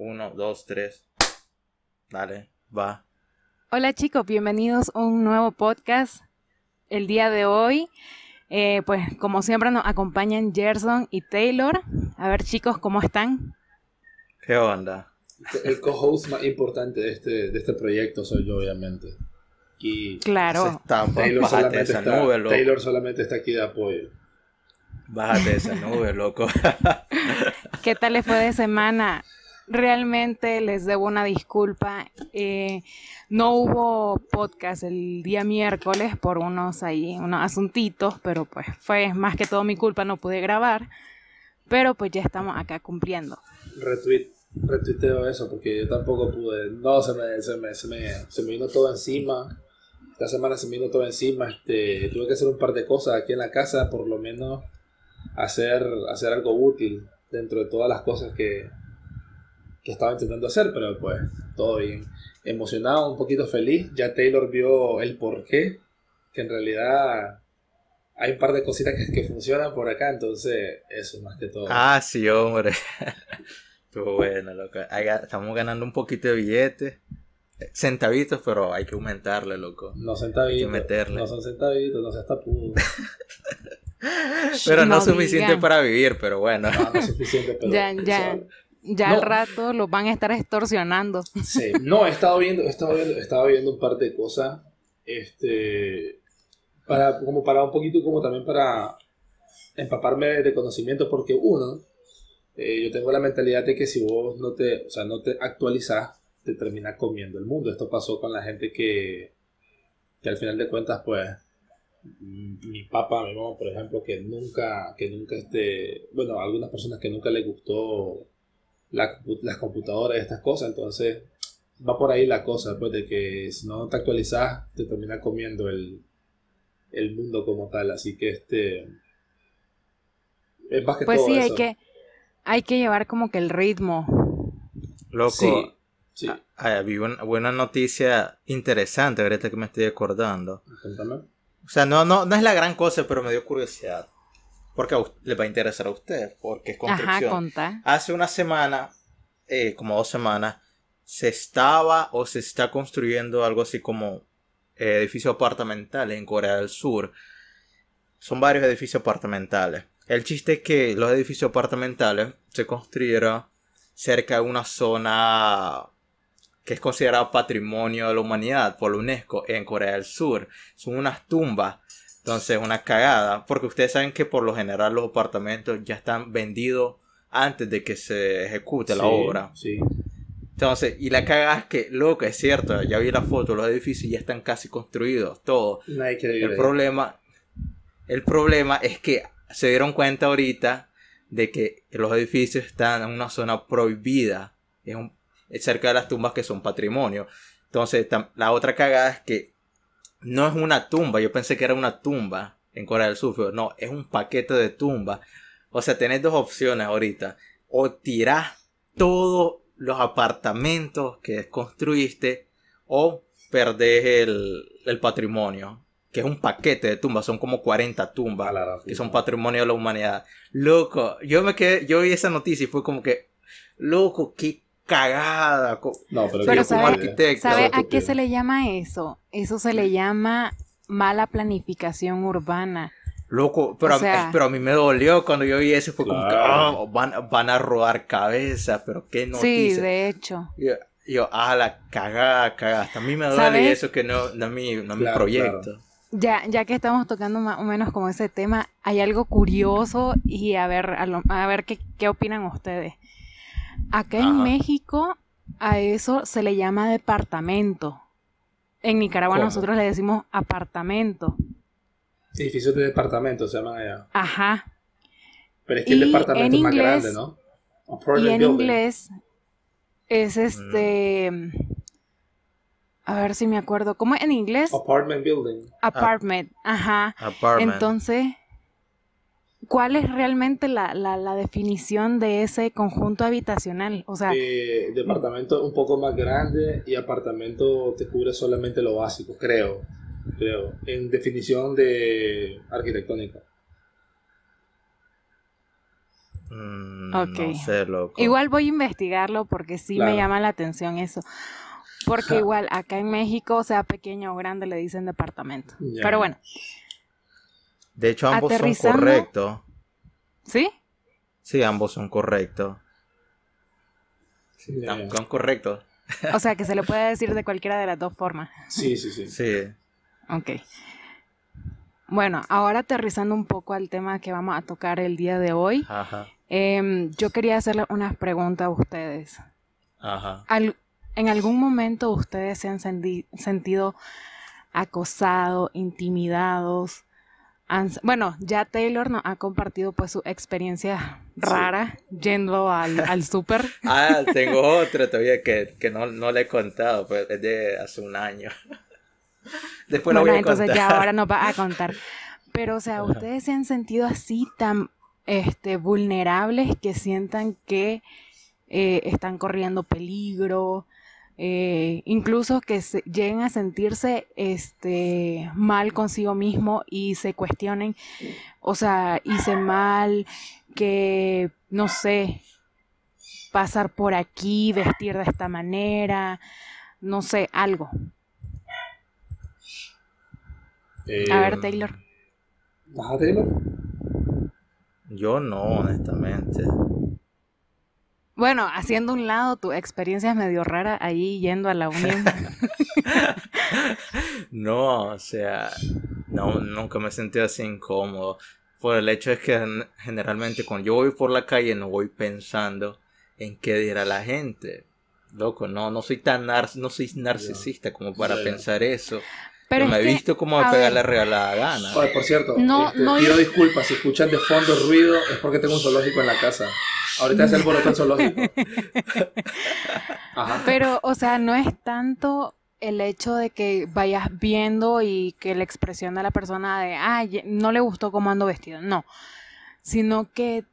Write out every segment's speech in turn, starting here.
Uno, dos, tres. Dale, va. Hola chicos, bienvenidos a un nuevo podcast. El día de hoy, eh, pues como siempre nos acompañan Gerson y Taylor. A ver chicos, ¿cómo están? ¿Qué onda? El co-host más importante de este, de este proyecto soy yo, obviamente. Y Claro. Taylor Bájate solamente, de esa está, nube, loco. Taylor solamente está aquí de apoyo. Bájate de esa nube, loco. ¿Qué tal les fue de semana? Realmente les debo una disculpa. Eh, no hubo podcast el día miércoles por unos ahí, unos asuntitos, pero pues fue más que todo mi culpa, no pude grabar. Pero pues ya estamos acá cumpliendo. Retuiteo eso porque yo tampoco pude. No, se me, se me, se me, se me vino todo encima. Esta semana se me vino todo encima. Este, tuve que hacer un par de cosas aquí en la casa, por lo menos hacer, hacer algo útil dentro de todas las cosas que, que estaba intentando hacer, pero pues todo bien. Emocionado, un poquito feliz. Ya Taylor vio el porqué, que en realidad hay un par de cositas que, que funcionan por acá, entonces eso más que todo. ah, sí, hombre. Estuvo bueno, loco. Estamos ganando un poquito de billetes. Eh, Centavitos, pero hay que aumentarle, loco. No centavitos, Hay que meterle. no son centavitos, no seas tapudo. Pero no, no suficiente digan. para vivir, pero bueno. No, no es suficiente, pero... Ya, ya. Ya No. al rato los van a estar extorsionando. Sí, no, he estado viendo, he estado viendo, he estado viendo un par de cosas, este, para, como para un poquito, como también para empaparme de conocimiento, porque uno, eh, yo tengo la mentalidad de que si vos no te, o sea, no te actualizás, te terminas comiendo el mundo. Esto pasó con la gente que, que al final de cuentas, pues, mi papá, mi mamá, por ejemplo, que nunca, que nunca, este, bueno, algunas personas que nunca les gustó la- las computadoras y estas cosas, entonces va por ahí la cosa, pues de que si no te actualizas, te termina comiendo el, el mundo como tal, así que este es más que Pues todo sí, hay que, hay que llevar como que el ritmo. Loco. Sí, sí, Ah, vi una buena noticia interesante ahorita que me estoy acordando. cuéntame. O sea, no, no, no es la gran cosa, pero me dio curiosidad. Porque les va a interesar a ustedes, porque es Ajá, construcción. conta. Hace una semana, eh, como dos semanas, se estaba o se está construyendo algo así como eh, edificios apartamentales en Corea del Sur. Son varios edificios apartamentales. El chiste es que los edificios apartamentales se construyeron cerca de una zona que es considerada patrimonio de la humanidad por la UNESCO en Corea del Sur. Son unas tumbas. Entonces, una cagada. Porque ustedes saben que por lo general los apartamentos ya están vendidos antes de que se ejecute la obra. Sí, Entonces, y la cagada es que, loco, es cierto, ya vi la foto, los edificios ya están casi construidos, todo. nadie quiere El problema, el problema es que se dieron cuenta ahorita de que los edificios están en una zona prohibida, es un- es cerca de las tumbas que son patrimonio. Entonces, la otra cagada es que no es una tumba, yo pensé que era una tumba en Corea del Sur, pero no, es un paquete de tumbas. O sea, tenés dos opciones ahorita. O tirás todos los apartamentos que construiste o perdés el, el patrimonio, que es un paquete de tumbas, son como 40 tumbas la que son patrimonio de la humanidad. Loco, yo me quedé, yo vi esa noticia y fue como que, loco, qué cagada. No, pero, Pero qué ¿sabe- estupidez. arquitecto. ¿Sabe a qué se le llama eso? Eso se le llama mala planificación urbana. Loco, pero, O a- pero a mí me dolió cuando yo vi eso, fue como que. "Ah, van, van a rodar cabezas, pero qué Sí, noticia. de hecho. Yo, yo, ah, la cagada, cagada. Hasta a mí me duele ¿Sabes? eso que no, no es mi, no mi Claro, proyecto. Ya, ya que estamos tocando más o menos como ese tema, hay algo curioso y a ver, a, lo- a ver qué, qué opinan ustedes. Acá en. México a eso se le llama departamento. En Nicaragua ¿Cómo? nosotros le decimos apartamento. Edificios de departamentos se llaman allá. Ajá. Pero es que el departamento en es más inglés- grande, ¿no? Y en building. inglés es este... A ver si me acuerdo. ¿Cómo es en inglés? Apartment building. Apartment. Ajá. Apartment. Entonces, ¿cuál es realmente la, la, la definición de ese conjunto habitacional? O sea, Eh, departamento un poco más grande y apartamento te cubre solamente lo básico, creo. Creo. En definición de arquitectónica. Mm, Ok. No sé, loco. Igual voy a investigarlo porque sí Claro. me llama la atención eso. Porque Ja. igual acá en México, sea pequeño o grande, le dicen departamento. Pero bueno, De hecho, ambos son correctos. ¿sí? Sí, ambos son correctos. Ya, ya. Son correctos. O sea que se le puede decir de cualquiera de las dos formas. Sí, sí, sí. Sí. Ok. Bueno, ahora aterrizando un poco al tema que vamos a tocar el día de hoy, Ajá. em, yo quería hacerle unas preguntas a ustedes. Ajá. Al- ¿En algún momento ustedes se han sentido acosados, intimidados? Han- bueno, ya Taylor nos ha compartido pues su experiencia rara yendo al, al súper. Ah, tengo otro todavía que, que no, no le he contado, pero es de hace un año. Después Bueno, voy a entonces contar. ya ahora nos va a contar. Pero, o sea, ¿ustedes se han sentido así tan este, vulnerables que sientan que eh, están corriendo peligro? Eh, incluso que se- lleguen a sentirse este, mal consigo mismo y se cuestionen, o sea, hice mal, que, no sé, pasar por aquí, vestir de esta manera, no sé, algo. A ver, Eh, Taylor. Ajá, Taylor. Yo no, honestamente. Bueno, haciendo un lado tu experiencia es medio rara ahí yendo a la unión. No, o sea, no, nunca me he sentido así incómodo. Por el hecho es que gen- generalmente cuando yo voy por la calle no voy pensando en qué dirá la gente. Loco, no, no soy tan nar- no soy narcisista como para pensar eso. Pero me he visto como a pegar la regalada gana. Oye, por cierto, No, este, no pido disculpas si escuchan de fondo ruido, es porque tengo un zoológico en la casa. Ahorita es el boleto zoológico. Pero, o sea, no es tanto el hecho de que vayas viendo y que la expresión de la persona de, ay, no le gustó cómo ando vestido, no, sino que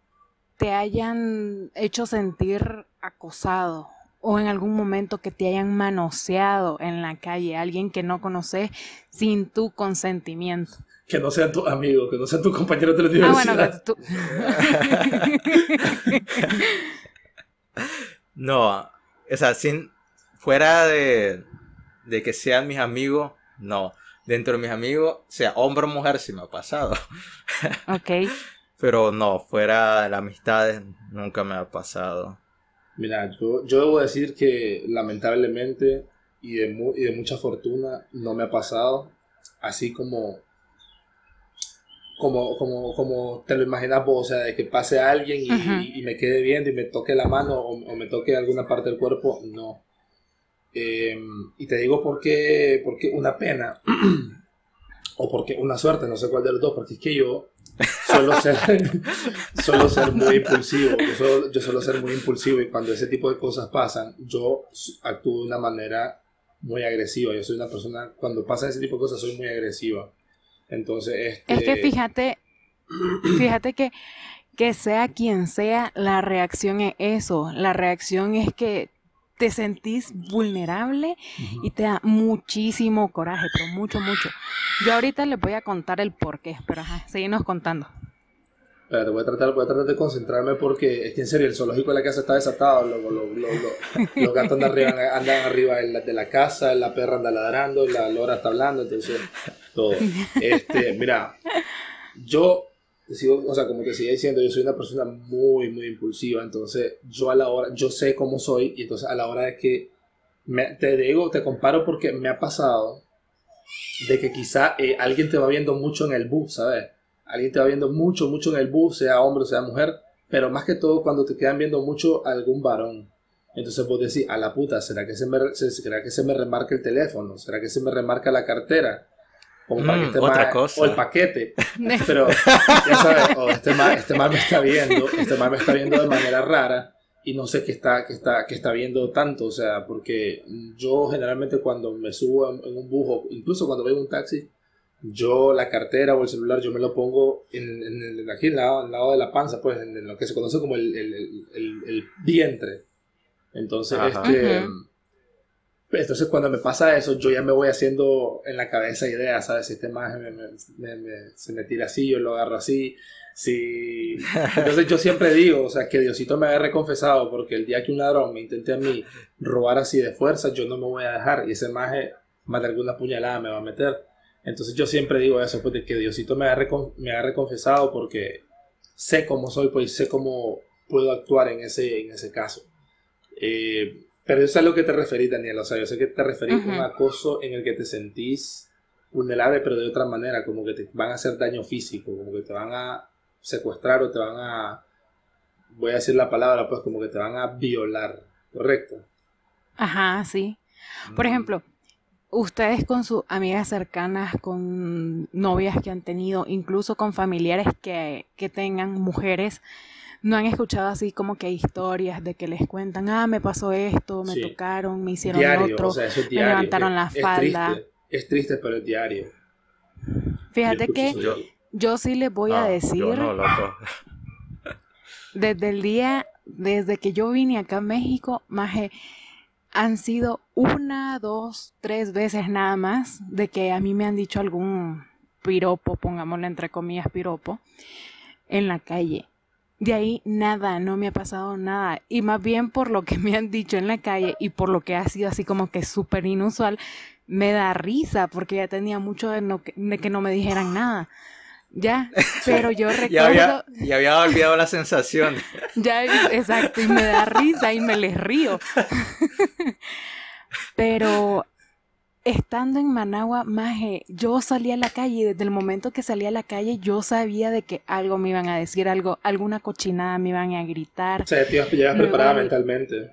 te hayan hecho sentir acosado o en algún momento que te hayan manoseado en la calle, alguien que no conoces sin tu consentimiento. Que no sean tus amigos, que no sean tus compañeros de la Ah, bueno, universidad. que tú... No, o sea, sin, fuera de, de que sean mis amigos, no. Dentro de mis amigos, sea hombre o mujer, sí me ha pasado. ok. Pero no, fuera de las amistades, nunca me ha pasado. Mira, yo, yo debo decir que lamentablemente y de, mu- y de mucha fortuna no me ha pasado así como, como, como, como te lo imaginas vos, o sea, de que pase alguien y, Ujú. y me quede viendo y me toque la mano o, o me toque alguna parte del cuerpo, no. Eh, y te digo por qué, porque una pena o porque una suerte, no sé cuál de los dos, porque es que yo suelo ser, suelo ser muy impulsivo, yo suelo, yo suelo ser muy impulsivo y cuando ese tipo de cosas pasan, yo actúo de una manera muy agresiva, yo soy una persona, cuando pasa ese tipo de cosas soy muy agresiva. Entonces, este... Es que fíjate, fíjate que, que sea quien sea, la reacción es eso. La reacción es que te sentís vulnerable y te da muchísimo coraje, pero mucho, mucho. Yo ahorita les voy a contar el por qué, pero ajá, seguimos contando. Espérate, voy a tratar, voy a tratar de concentrarme porque es que en serio, el zoológico de la casa está desatado. Lo- lo- lo- lo- los gatos andan arriba, andan arriba de la, de la casa, la perra anda ladrando, la lora está hablando, entonces todo. Este, mira, yo sigo, o sea, como te seguía diciendo, yo soy una persona muy, muy impulsiva, entonces yo a la hora, yo sé cómo soy y entonces a la hora de que me- te digo, te comparo porque me ha pasado de que quizá eh, alguien te va viendo mucho en el bus, ¿sabes? Alguien te va viendo mucho, mucho en el bus, sea hombre o sea mujer, pero más que todo cuando te quedan viendo mucho algún varón. Entonces vos decís, a la puta, ¿será que se me, se- será que se me remarca el teléfono? ¿Será que se me remarca la cartera? Como para que Mm, este otra cosa. O el paquete. Pero, ya sabes, o este mal, este mal me está viendo, este mal me está viendo de manera rara y no sé qué está, qué está, qué está viendo tanto, o sea, porque yo generalmente cuando me subo en, en un bus o incluso cuando veo un taxi, yo la cartera o el celular yo me lo pongo en, en el, aquí al lado, al lado de la panza, pues en, en lo que se conoce como el, el- el- el- el vientre. Entonces, Ajá. este... Entonces cuando me pasa eso, yo ya me voy haciendo en la cabeza ideas, ¿sabes? Si este más se me tira así, yo lo agarro así. Si... Entonces yo siempre digo, o sea, que Diosito me haya reconfesado porque el día que un ladrón me intente a mí robar así de fuerza, yo no me voy a dejar y ese maje más de alguna puñalada me va a meter. Entonces yo siempre digo eso, pues de que Diosito me haya, me haya reconfesado porque sé cómo soy, pues sé cómo puedo actuar en ese, en ese caso. Eh, pero eso es a lo que te referí, Daniel. O sea, yo sé que te referí a un acoso en el que te sentís vulnerable, pero de otra manera, como que te van a hacer daño físico, como que te van a secuestrar o te van a, voy a decir la palabra, pues como que te van a violar, ¿correcto? Ajá, sí. Por mm. ejemplo, ustedes con sus amigas cercanas, con novias que han tenido, incluso con familiares que, que tengan mujeres, no han escuchado así como que historias de que les cuentan, ah, me pasó esto, me tocaron, me hicieron otro, me levantaron la falda. Es triste, pero es diario. Fíjate que yo, sí les voy a decir, desde el día, desde que yo vine acá a México, más han sido una, dos, tres veces nada más de que a mí me han dicho algún piropo, pongámosle entre comillas piropo, en la calle. De ahí nada, no me ha pasado nada. Y más bien por lo que me han dicho en la calle y por lo que ha sido así como que súper inusual, me da risa porque ya tenía mucho de, que no me dijeran nada. Ya, pero yo recuerdo... ya, había, ya había olvidado la sensación. ya, exacto, y me da risa y me les río. pero estando en Managua, Maje, yo salí a la calle y desde el momento que salí a la calle yo sabía de que algo me iban a decir, algo, alguna cochinada me iban a gritar. O sea, te ibas, preparada mentalmente.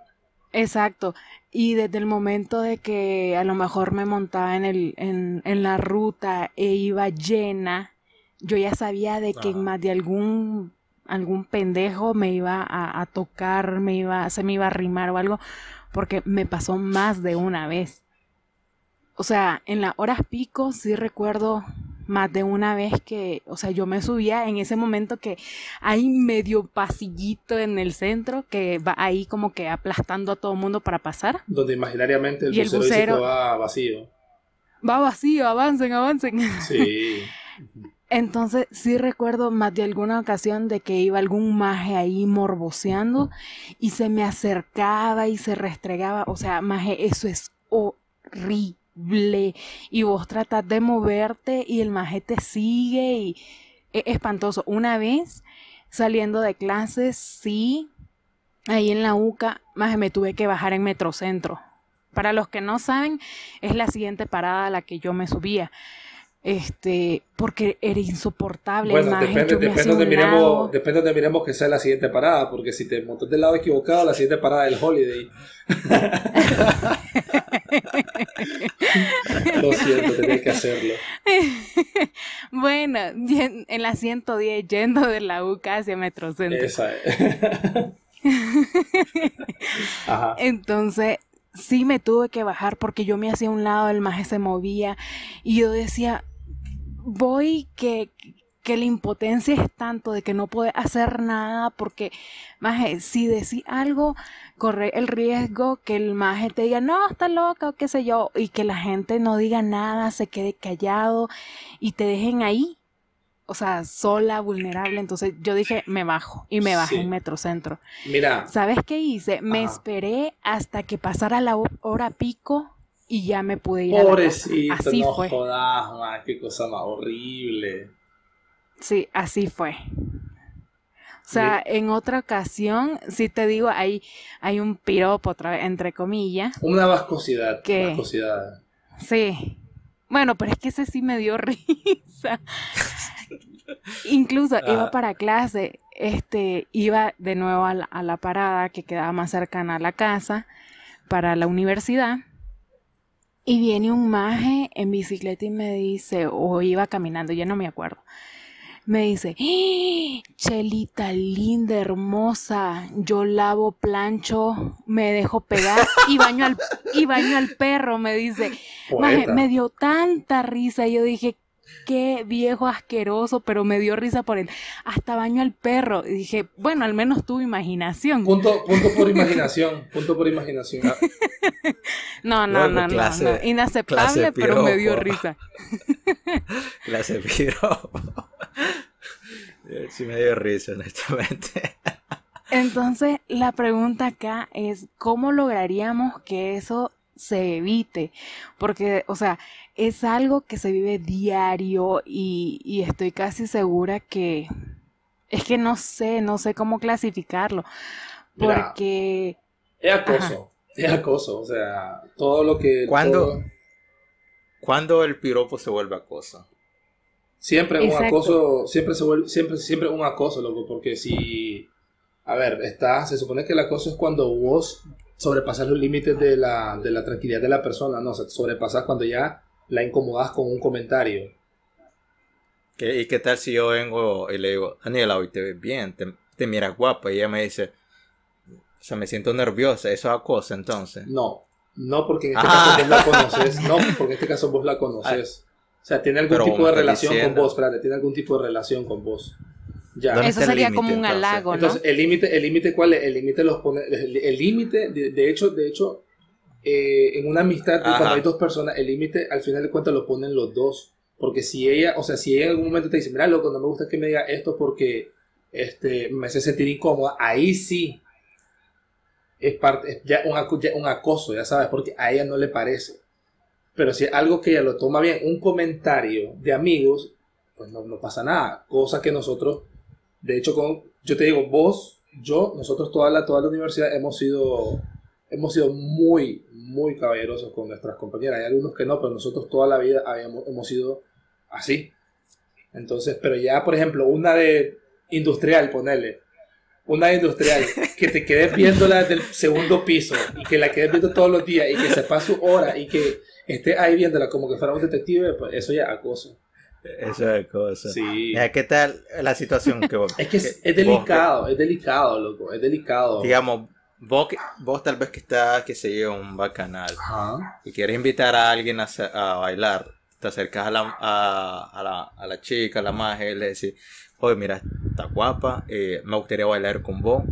Exacto. Y desde el momento de que a lo mejor me montaba en, el, en, en la ruta e iba llena, yo ya sabía de que más de algún algún pendejo me iba a, a, tocar, me iba, se me iba a arrimar o algo, porque me pasó más de una vez o sea, en las horas pico sí recuerdo más de una vez que, o sea, yo me subía en ese momento que hay medio pasillito en el centro que va ahí como que aplastando a todo el mundo para pasar. Donde imaginariamente el, bucero, va vacío. Va vacío, avancen, avancen. Sí. Entonces sí recuerdo más de alguna ocasión de que iba algún maje ahí morboseando y se me acercaba y se restregaba. O sea, maje, eso es horrible y vos tratas de moverte y el majete sigue y es espantoso. Una vez saliendo de clases, sí, ahí en la UCA, más me tuve que bajar en Metrocentro. Para los que no saben, es la siguiente parada a la que yo me subía este, porque era insoportable. Bueno, depende, depende, donde miremos, depende donde miremos que sea la siguiente parada, porque si te montas del lado equivocado, la siguiente parada es el Holiday. Lo siento, tenía que hacerlo. bueno, en la 110, yendo de la UCA hacia Metrocentro. Esa es. Ajá. Entonces, sí me tuve que bajar porque yo me hacía un lado, el maje se movía y yo decía, voy que, que la impotencia es tanto de que no puede hacer nada porque, maje, si decís algo, corre el riesgo que el maje te diga, no, está loca o qué sé yo, y que la gente no diga nada, se quede callado y te dejen ahí. O sea, sola, vulnerable. Entonces yo dije, me bajo. Y me bajé en Metrocentro. Mira. ¿Sabes qué hice? Me esperé hasta que pasara la hora pico y ya me pude ir Pobrecito, así no fue. jodas, qué cosa más horrible. Sí, así fue. O sea, en otra ocasión, si te digo, hay, hay un piropo, otra vez, entre comillas. Una vascosidad. Que, vascosidad. Sí. Bueno, pero es que ese sí me dio risa. Incluso iba para clase, este, iba de nuevo a la parada que quedaba más cercana a la casa para la universidad y viene un maje en bicicleta y me dice, o iba caminando, ya no me acuerdo. Me dice. Chelita linda, hermosa, yo lavo plancho, me dejo pegar y baño al, y baño al perro, me dice. Maje, me dio tanta risa, yo dije, qué viejo asqueroso, pero me dio risa por él. Hasta baño al perro. Y dije, bueno, al menos tuvo imaginación. Punto, punto por imaginación, punto por imaginación. no, no, no, no, clase- no, inaceptable, clase pero me dio risa. Clase piropo. Sí me dio risa, honestamente. Entonces, la pregunta acá es, ¿cómo lograríamos que eso se evite? Porque, o sea, es algo que se vive diario y, y estoy casi segura que es que no sé, no sé cómo clasificarlo. Mira. Porque, Es acoso. Es acoso. O sea, todo lo que. ¿Cuándo? todo- ¿Cuándo el piropo se vuelve acoso? Siempre un Exacto. acoso, siempre se vuelve, siempre, siempre un acoso, loco, porque si, a ver, está, se supone que el acoso es cuando vos sobrepasas los límites de la, de la tranquilidad de la persona, no, o sea, sobrepasas cuando ya la incomodas con un comentario. ¿Qué- ¿Y qué tal si yo vengo y le digo, Daniela, hoy te ves bien, te, te miras guapa? Y ella me dice, o sea, me siento nerviosa, eso es acoso entonces. No, no porque en este Ah. caso vos la conoces, no, porque en este caso vos la conoces. O sea, tiene algún Pero tipo de relación diciendo. con vos, espérate, tiene algún tipo de relación con vos. Ya. ¿Dónde eso está el sería como un entonces? halago, ¿no? Entonces, el límite, el límite, ¿cuál es? El límite los pone, el el límite, de, de hecho, de hecho, eh, en una amistad, Ajá. cuando hay dos personas, el límite, al final de cuentas, lo ponen los dos. Porque si ella, o sea, si ella en algún momento te dice, mira, loco, no me gusta que me diga esto porque este, me hace sentir incómoda, ahí sí es parte, es ya un, ya un acoso, ya sabes, porque a ella no le parece. Pero si es algo que ella lo toma bien, un comentario de amigos, pues no, no pasa nada. Cosa que nosotros, de hecho, con, yo te digo, vos, yo, nosotros toda la, toda la universidad hemos sido, hemos sido muy, muy caballerosos con nuestras compañeras. Hay algunos que no, pero nosotros toda la vida habíamos, hemos sido así. Entonces, pero ya, por ejemplo, una de industrial, ponerle, una industrial, que te quedes viéndola del segundo piso y que la quedes viendo todos los días y que sepa su hora y que esté ahí viéndola como que fuera un detective, pues eso ya es acoso. Eso es acoso. Sí. Mira, ¿Qué tal la situación que vos... Es que es, que es delicado, es delicado, loco, es delicado. digamos, vos, vos tal vez que estás, que se yo, un bacanal Ajá. y quieres invitar a alguien a, a bailar, te acercas a la, a, a la, a la chica, a la magia y le decís, oye, mira, está guapa, eh, me gustaría bailar con vos.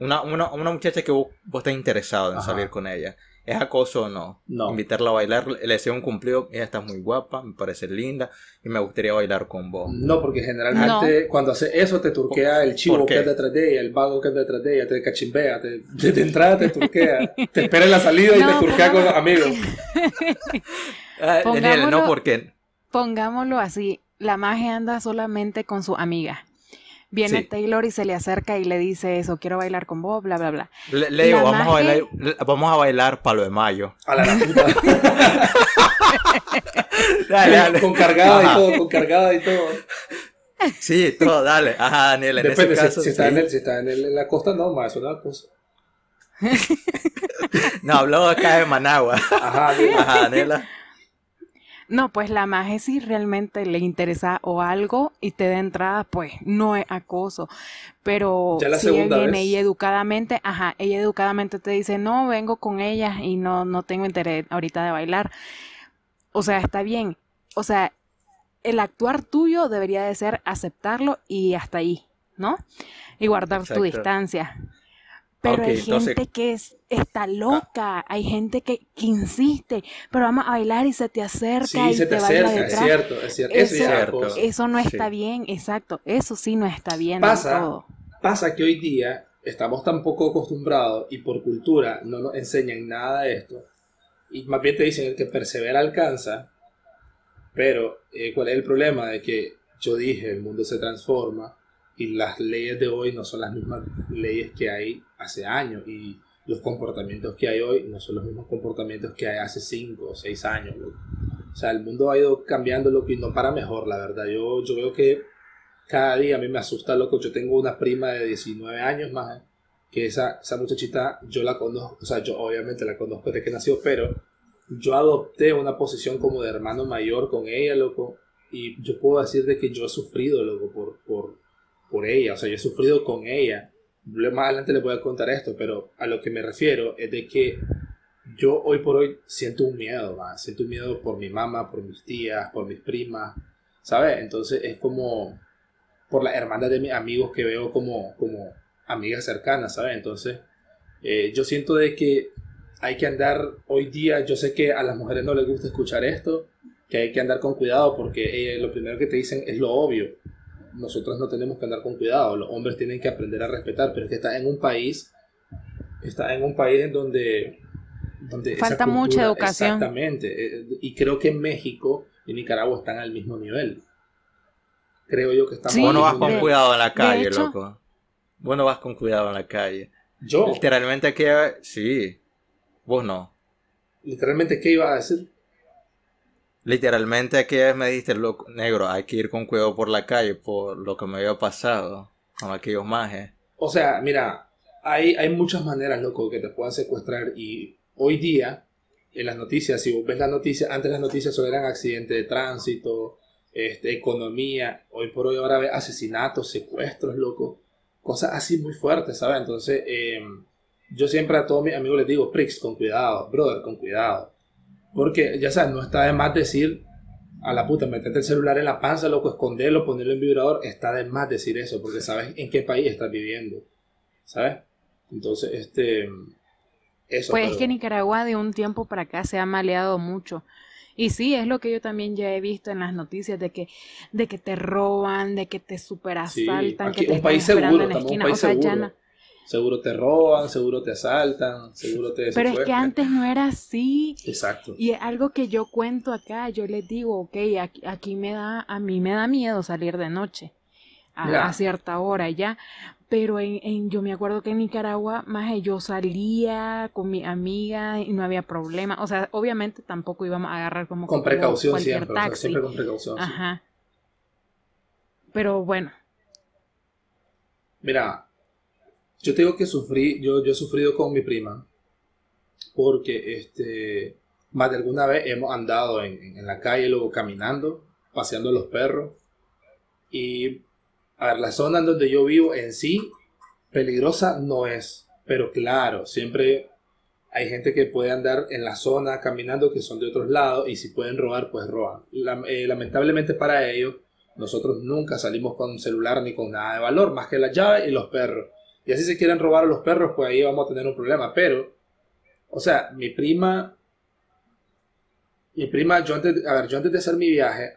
Una, una, una muchacha que vos, vos estás interesado en Ajá. salir con ella. ¿Es acoso o no? No. Invitarla a bailar, le deseo un cumplido, ella está muy guapa, me parece linda y me gustaría bailar con vos. No, porque generalmente cuando hace eso te turquea el chivo ¿Por que anda detrás de ella, el vago que anda detrás de ella, te cachimbea, te, de, de entrada te turquea, te espera en la salida y te turquea con los amigos. Ah, Daniela, no porque... Pongámoslo así, la magia anda solamente con su amiga. Viene Sí. Taylor y se le acerca y le dice eso, quiero bailar con vos, bla, bla, bla. Le, le digo, La vamos a, bailar, vamos a bailar palo de mayo. A la puta. Dale, dale. con cargada Ajá. y todo, con cargada y todo. Sí, todo, dale. Ajá, Daniela, en Depende, ese si- caso. si, está sí. en el, si está en, el- en la costa, no, más, es una cosa. No, habló acá de Managua. Ajá, Ajá, Daniela. No, pues la magia si realmente le interesa o algo y te da entrada, pues no es acoso. Pero Ya la si ella viene y educadamente, ajá, ella educadamente te dice, no, vengo con ella y no, no tengo interés ahorita de bailar. O sea, está bien. O sea, el actuar tuyo debería de ser aceptarlo y hasta ahí, ¿no? Y guardar tu distancia. Pero Ok, hay entonces- gente que es, está loca, hay gente que, que insiste, pero vamos a bailar y se te acerca sí, y se te te, baila acerca, es detrás. cierto, es cierto. Eso, es Cierto. acoso. Eso no Sí. está bien, exacto. Eso sí no está bien. Pasa. todo. Pasa que hoy día estamos tan poco acostumbrados y por cultura no nos enseñan nada de esto. Y más bien te dicen el que persevera alcanza. Pero, eh, ¿cuál es el problema? De que yo dije, el mundo se transforma y las leyes de hoy no son las mismas leyes que hay hace años. Y los comportamientos que hay hoy no son los mismos comportamientos que hay hace 5 o 6 años. O sea, el mundo ha ido cambiando, loco, y no para mejor, la verdad. Yo, yo veo que cada día a mí me asusta, loco. Yo tengo una prima de 19 años más, que esa, esa muchachita yo la conozco, o sea, yo obviamente la conozco desde que nació, pero yo adopté una posición como de hermano mayor con ella, loco. Y yo puedo decir de que yo he sufrido, loco, por, por, por ella. O sea, yo he sufrido con ella. Más adelante les voy a contar esto, pero a lo que me refiero es de que yo hoy por hoy siento un miedo. Siento un miedo por mi mamá, por mis tías, por mis primas, ¿sabes? Entonces es como por la hermandad de mis amigos que veo como, como amigas cercanas, ¿sabes? Entonces eh, yo siento de que hay que andar hoy día, yo sé que a las mujeres no les gusta escuchar esto, que hay que andar con cuidado porque eh, lo primero que te dicen es lo obvio. Nosotros no tenemos que andar con cuidado, los hombres tienen que aprender a respetar, pero es que está en un país, está en un país en donde... Falta mucha educación. Exactamente, eh, y creo que en México y Nicaragua están al mismo nivel. Creo yo que estamos Sí, Vos no al vas con de- cuidado en la calle, hecho- loco. Vos no vas con cuidado en la calle. Yo, Literalmente aquí, sí. Vos no. literalmente, ¿qué iba a decir? Literalmente vez me dijiste, loco, negro, hay que ir con cuidado por la calle por lo que me había pasado con aquellos majes. O sea, mira, hay, hay muchas maneras, loco, que te puedan secuestrar y hoy día, en las noticias, si vos ves las noticias, antes las noticias solo eran accidentes de tránsito, este, economía, hoy por hoy ahora ves asesinatos, secuestros, loco, cosas así muy fuertes, ¿sabes? Entonces, eh, yo siempre a todos mis amigos les digo, Prix, con cuidado, brother, con cuidado. Porque, ya sabes, no está de más decir a la puta, meterte el celular en la panza, loco, esconderlo, ponerlo en vibrador, está de más decir eso, porque sabes en qué país estás viviendo, ¿sabes? Entonces, este, eso. Pues es que Nicaragua de un tiempo para acá se ha maleado mucho. Y sí, es lo que yo también ya he visto en las noticias de que, de que te roban, de que te super Sí, asaltan, aquí que te un país seguro, en la un esquina. país o sea, ya seguro. no- Seguro te roban, seguro te asaltan, seguro te Pero es que antes no era así. Exacto. Y es algo que yo cuento acá, yo les digo, ok, aquí, aquí me da, a mí me da miedo salir de noche a, cierta hora ya, pero en, en- yo me acuerdo que en Nicaragua, más yo salía con mi amiga y no había problema, o sea, obviamente tampoco íbamos a agarrar como Con precaución cualquier siempre, o sea, taxi, siempre con precaución. sí. ajá, pero bueno, Mira, yo te que sufrí, yo, yo he sufrido con mi prima, porque este, más de alguna vez hemos andado en, la calle, luego caminando, paseando los perros, y a ver, la zona en donde yo vivo en sí, peligrosa no es, pero claro, siempre hay gente que puede andar en la zona caminando que son de otros lados, y si pueden robar, pues roban. Eh, lamentablemente para ellos, nosotros nunca salimos con celular ni con nada de valor, más que las llaves y los perros. Y así se quieren robar a los perros, pues ahí vamos a tener un problema. Pero, o sea, mi prima, mi prima, yo antes, a ver, yo antes de hacer mi viaje,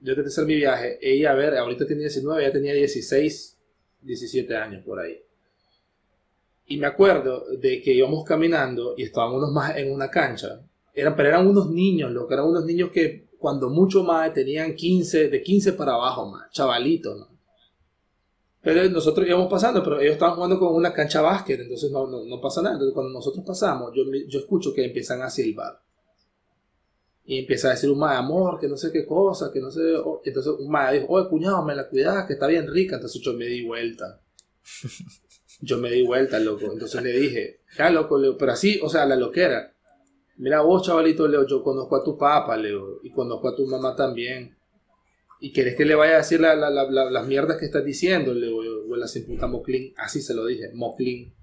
yo antes de hacer mi viaje, ella, a ver, ahorita tiene 19, ella tenía 16, 17 años por ahí. Y me acuerdo de que íbamos caminando y estábamos unos más en una cancha. Eran, pero eran unos niños, lo que eran unos niños que cuando mucho más tenían 15, de 15 para abajo más, chavalitos, ¿no? Pero nosotros íbamos pasando, pero ellos estaban jugando con una cancha básquet, entonces no, no, no pasa nada. Entonces cuando nosotros pasamos, yo, yo escucho que empiezan a silbar. Y empieza a decir un mae, amor, que no sé qué cosa, que no sé. oh". Entonces un mae dijo, oye, cuñado, me la cuidas, que está bien rica. Entonces yo me di vuelta. Yo me di vuelta, loco. Entonces le dije, ya, loco, Leo, pero así, o sea, la loquera. Mira vos, chavalito, Leo, yo conozco a tu papá, Leo, y conozco a tu mamá también. ¿Y querés que le vaya a decir la- la- la- la- las mierdas que estás diciendo? Leo, o la sin puta Moclin. Así se lo dije, Moclin.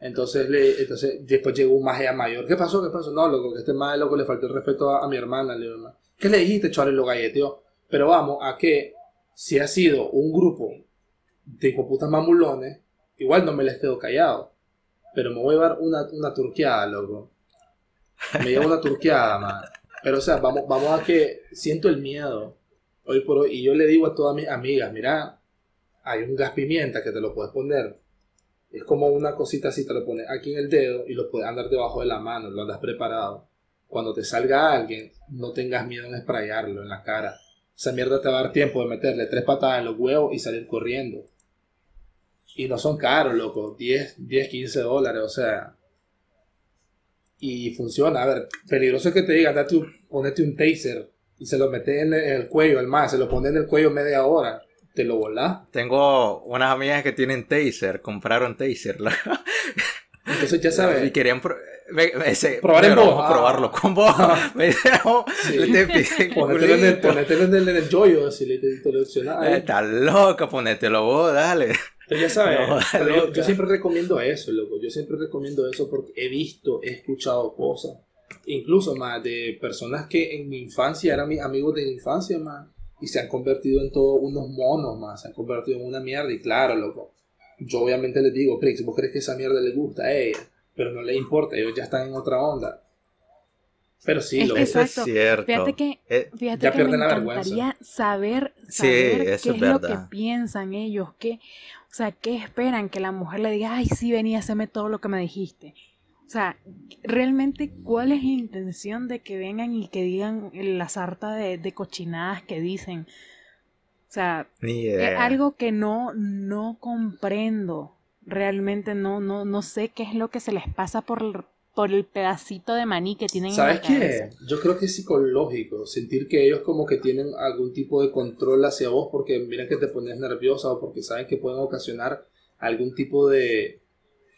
Entonces, le, entonces después llegó un magia mayor. ¿Qué pasó? ¿Qué pasó? No, loco, que este maje, loco, le faltó el respeto a, a mi hermana, Leo. ma. ¿Qué le dijiste? Y Lo galleteó. Pero vamos, a que si ha sido un grupo de hijoputas mamulones, igual no me les quedo callado. Pero me voy a llevar una, una turqueada, loco. Me llevo una turqueada, man. Pero, o sea, vamos, vamos a que siento el miedo hoy por hoy. Y yo le digo a todas mis amigas, mira, hay un gas pimienta que te lo puedes poner. Es como una cosita así, te lo pones aquí en el dedo y lo puedes andar debajo de la mano, lo andas preparado. Cuando te salga alguien, no tengas miedo en sprayarlo en la cara. Esa mierda te va a dar tiempo de meterle tres patadas en los huevos y salir corriendo. Y no son caros, loco. 10, 10 15 dólares, o sea. Y funciona. A ver, peligroso es que te digan, date ponete un taser y se lo metes en el, cuello, el más, se lo pone en el cuello media hora. Te lo volás. Tengo unas amigas que tienen taser, compraron taser. Entonces ya sabes. Y querían pro- me- me- ese- Probar en vos. vamos a Ah. probarlo con vos. Me dijeron, Sí. te piden Ponételo en el, ponételo en el, en el yoyo, así le ahí. Estás loca, ponételo vos, dale. Pero ya sabes, No, pero yo, yo siempre recomiendo eso, loco. Yo siempre recomiendo eso porque he visto, he escuchado cosas. Incluso más de personas que en mi infancia eran mis amigos de la infancia, más. Y se han convertido en todos unos monos, más. Se han convertido en una mierda. Y claro, loco. Yo obviamente les digo, Prix, ¿vos crees que esa mierda le gusta a ella? pero no les importa, ellos ya están en otra onda. Pero sí, Es lo que Eso es Exacto. cierto. Fíjate que, Eh, fíjate Ya que me la vergüenza. encantaría saber, Sí, saber qué eso es es lo que verdad. piensan ellos, qué, o sea, qué esperan que la mujer le diga, ay, sí, vení, haceme todo lo que me dijiste. O sea, realmente, ¿cuál es la intención de que vengan y que digan la sarta de, de cochinadas que dicen? O sea, ni es algo que no, no comprendo. Realmente no, no, no sé qué es lo que se les pasa por, el- por el pedacito de maní que tienen ¿Sabes en la cabeza. qué? Yo creo que es psicológico, sentir que ellos como que tienen algún tipo de control hacia vos porque miran que te pones nerviosa o porque saben que pueden ocasionar algún tipo de,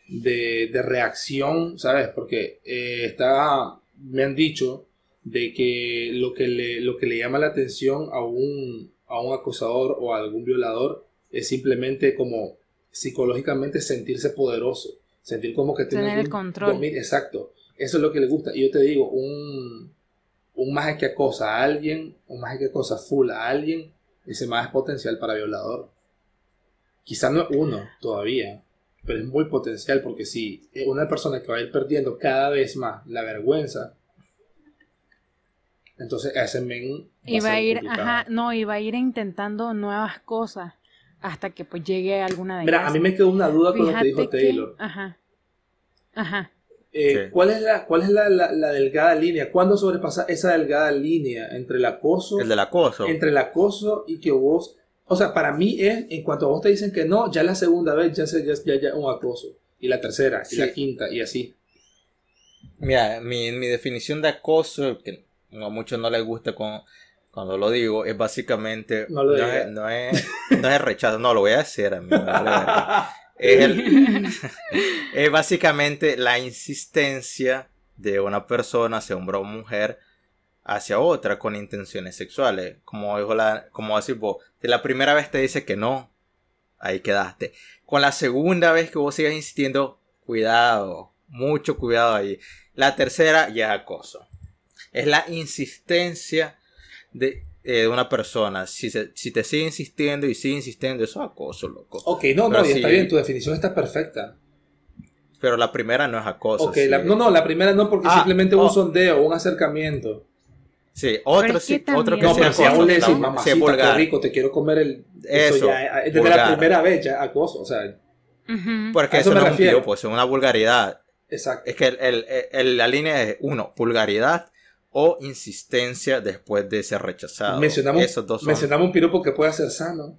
de, de reacción, ¿sabes? Porque eh, está, me han dicho de que lo que le, lo que le llama la atención a un, a un acosador o a algún violador es simplemente como psicológicamente sentirse poderoso, sentir como que tiene Tener el control. dominio- exacto, eso es lo que le gusta. Y yo te digo, un, un maje que acosa a alguien, un maje que acosa full a alguien, ese más es potencial para violador. Quizá no es uno todavía, pero es muy potencial porque si es una persona que va a ir perdiendo cada vez más la vergüenza, entonces ese men Y va ser a ir, complicado. ajá, no, y va a ir intentando nuevas cosas hasta que pues llegue alguna de Mira, ellas. a mí me quedó una duda con lo que Fíjate dijo que- Taylor. ajá, ajá. Eh, Sí. ¿Cuál es, la, cuál es la, la- la delgada línea? ¿Cuándo sobrepasa esa delgada línea entre el acoso, El del acoso. entre el acoso y que vos, o sea, para mí es, en cuanto a vos te dicen que no, ya la segunda vez ya se ya, ya, ya un acoso, y la tercera, y la quinta, y así. Mira, mi, mi definición de acoso, que a muchos no les gusta con- cuando lo digo, es básicamente. No lo es, digas. no, es, no es rechazo, no lo voy a hacer a mí. me vale verga. es, el- es básicamente la insistencia de una persona, sea hombre o mujer, hacia otra con intenciones sexuales. Como dijo la, como decir vos, si la primera vez te dice que no, ahí quedaste. Con la segunda vez que vos sigas insistiendo, cuidado, mucho cuidado ahí. La tercera ya es acoso. Es la insistencia de, eh, de una persona. Si, se- si te sigue insistiendo y sigue insistiendo, eso es acoso, loco. Ok, no, no, y está bien, tu definición está perfecta. Pero la primera no es acoso. Ok, sí. la- no, no, la primera no, porque Ah, simplemente oh. un sondeo, un acercamiento. Sí, otro, es que sí, otro que No, sea pero si aún le decís, sí, mamacita, rico, te quiero comer el... Eso, Eso, ya, eh, desde la primera vez ya acoso, o sea. Porque eso no es un piropo, eso es una vulgaridad. exacto. Es que el- el- el- la línea es, uno, vulgaridad o insistencia después de ser rechazado. Mencionamos, Esos dos son... mencionamos un piropo que puede ser sano.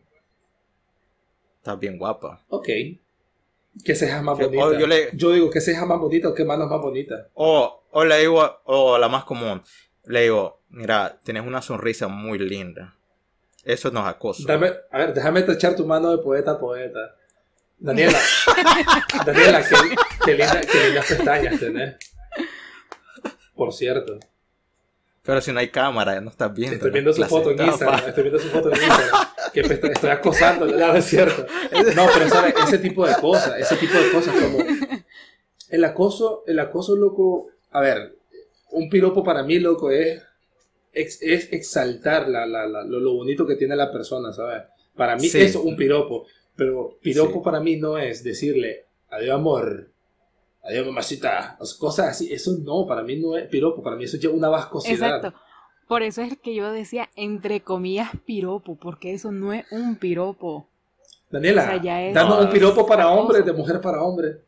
Estás bien guapa. Ok. Que cejas más Que- bonita. o yo le- Yo digo que cejas más bonita o que manos más bonitas. O, o le digo, o la más común, le digo, mira, tienes una sonrisa muy linda. Eso no es acoso. Dame, a ver, déjame echar tu mano de poeta a poeta. Daniela, Daniela, qué, qué linda- qué lindas pestañas tenés. Por cierto, Pero si no hay cámara, no estás viendo. estoy viendo su foto en. Instagram. Estoy viendo su foto en Instagram. Qué pesta- estoy acosando, no, es cierto. No, pero sabes, ese tipo de cosas, ese tipo de cosas como el acoso, el acoso loco, a ver, un piropo para mí loco es es exaltar la, la- la- lo, lo bonito que tiene la persona, ¿sabes? Para mí Sí. es un piropo, pero piropo Sí. para mí no es decirle adiós amor, adiós mamacita, cosas así, eso no, para mí no es piropo, para mí eso es una vascosidad. Exacto. Por eso es que yo decía, entre comillas, piropo, porque eso no es un piropo. Daniela, O sea, ya es- danos un piropo para hombre, de mujer para hombre.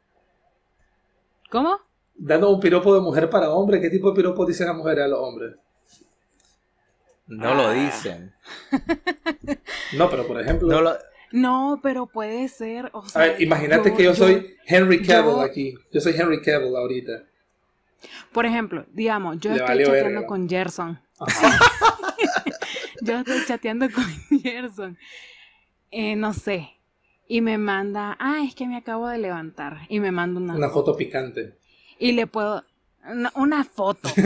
¿Cómo? Danos un piropo de mujer para hombre, ¿qué tipo de piropo dicen las mujeres a los hombres? No lo Ah. dicen. No, pero por ejemplo, No lo- No, pero puede ser. O a sea, ver, imagínate que yo, soy Henry Cavill yo- aquí. Yo soy Henry Cavill ahorita. Por ejemplo, digamos, yo Le estoy chateando verga. con Gerson. Yo estoy chateando con Gerson. Eh, no sé. Y me manda, ah, es que me acabo de levantar. Y me manda una, Una foto picante. Y le puedo. Una, foto.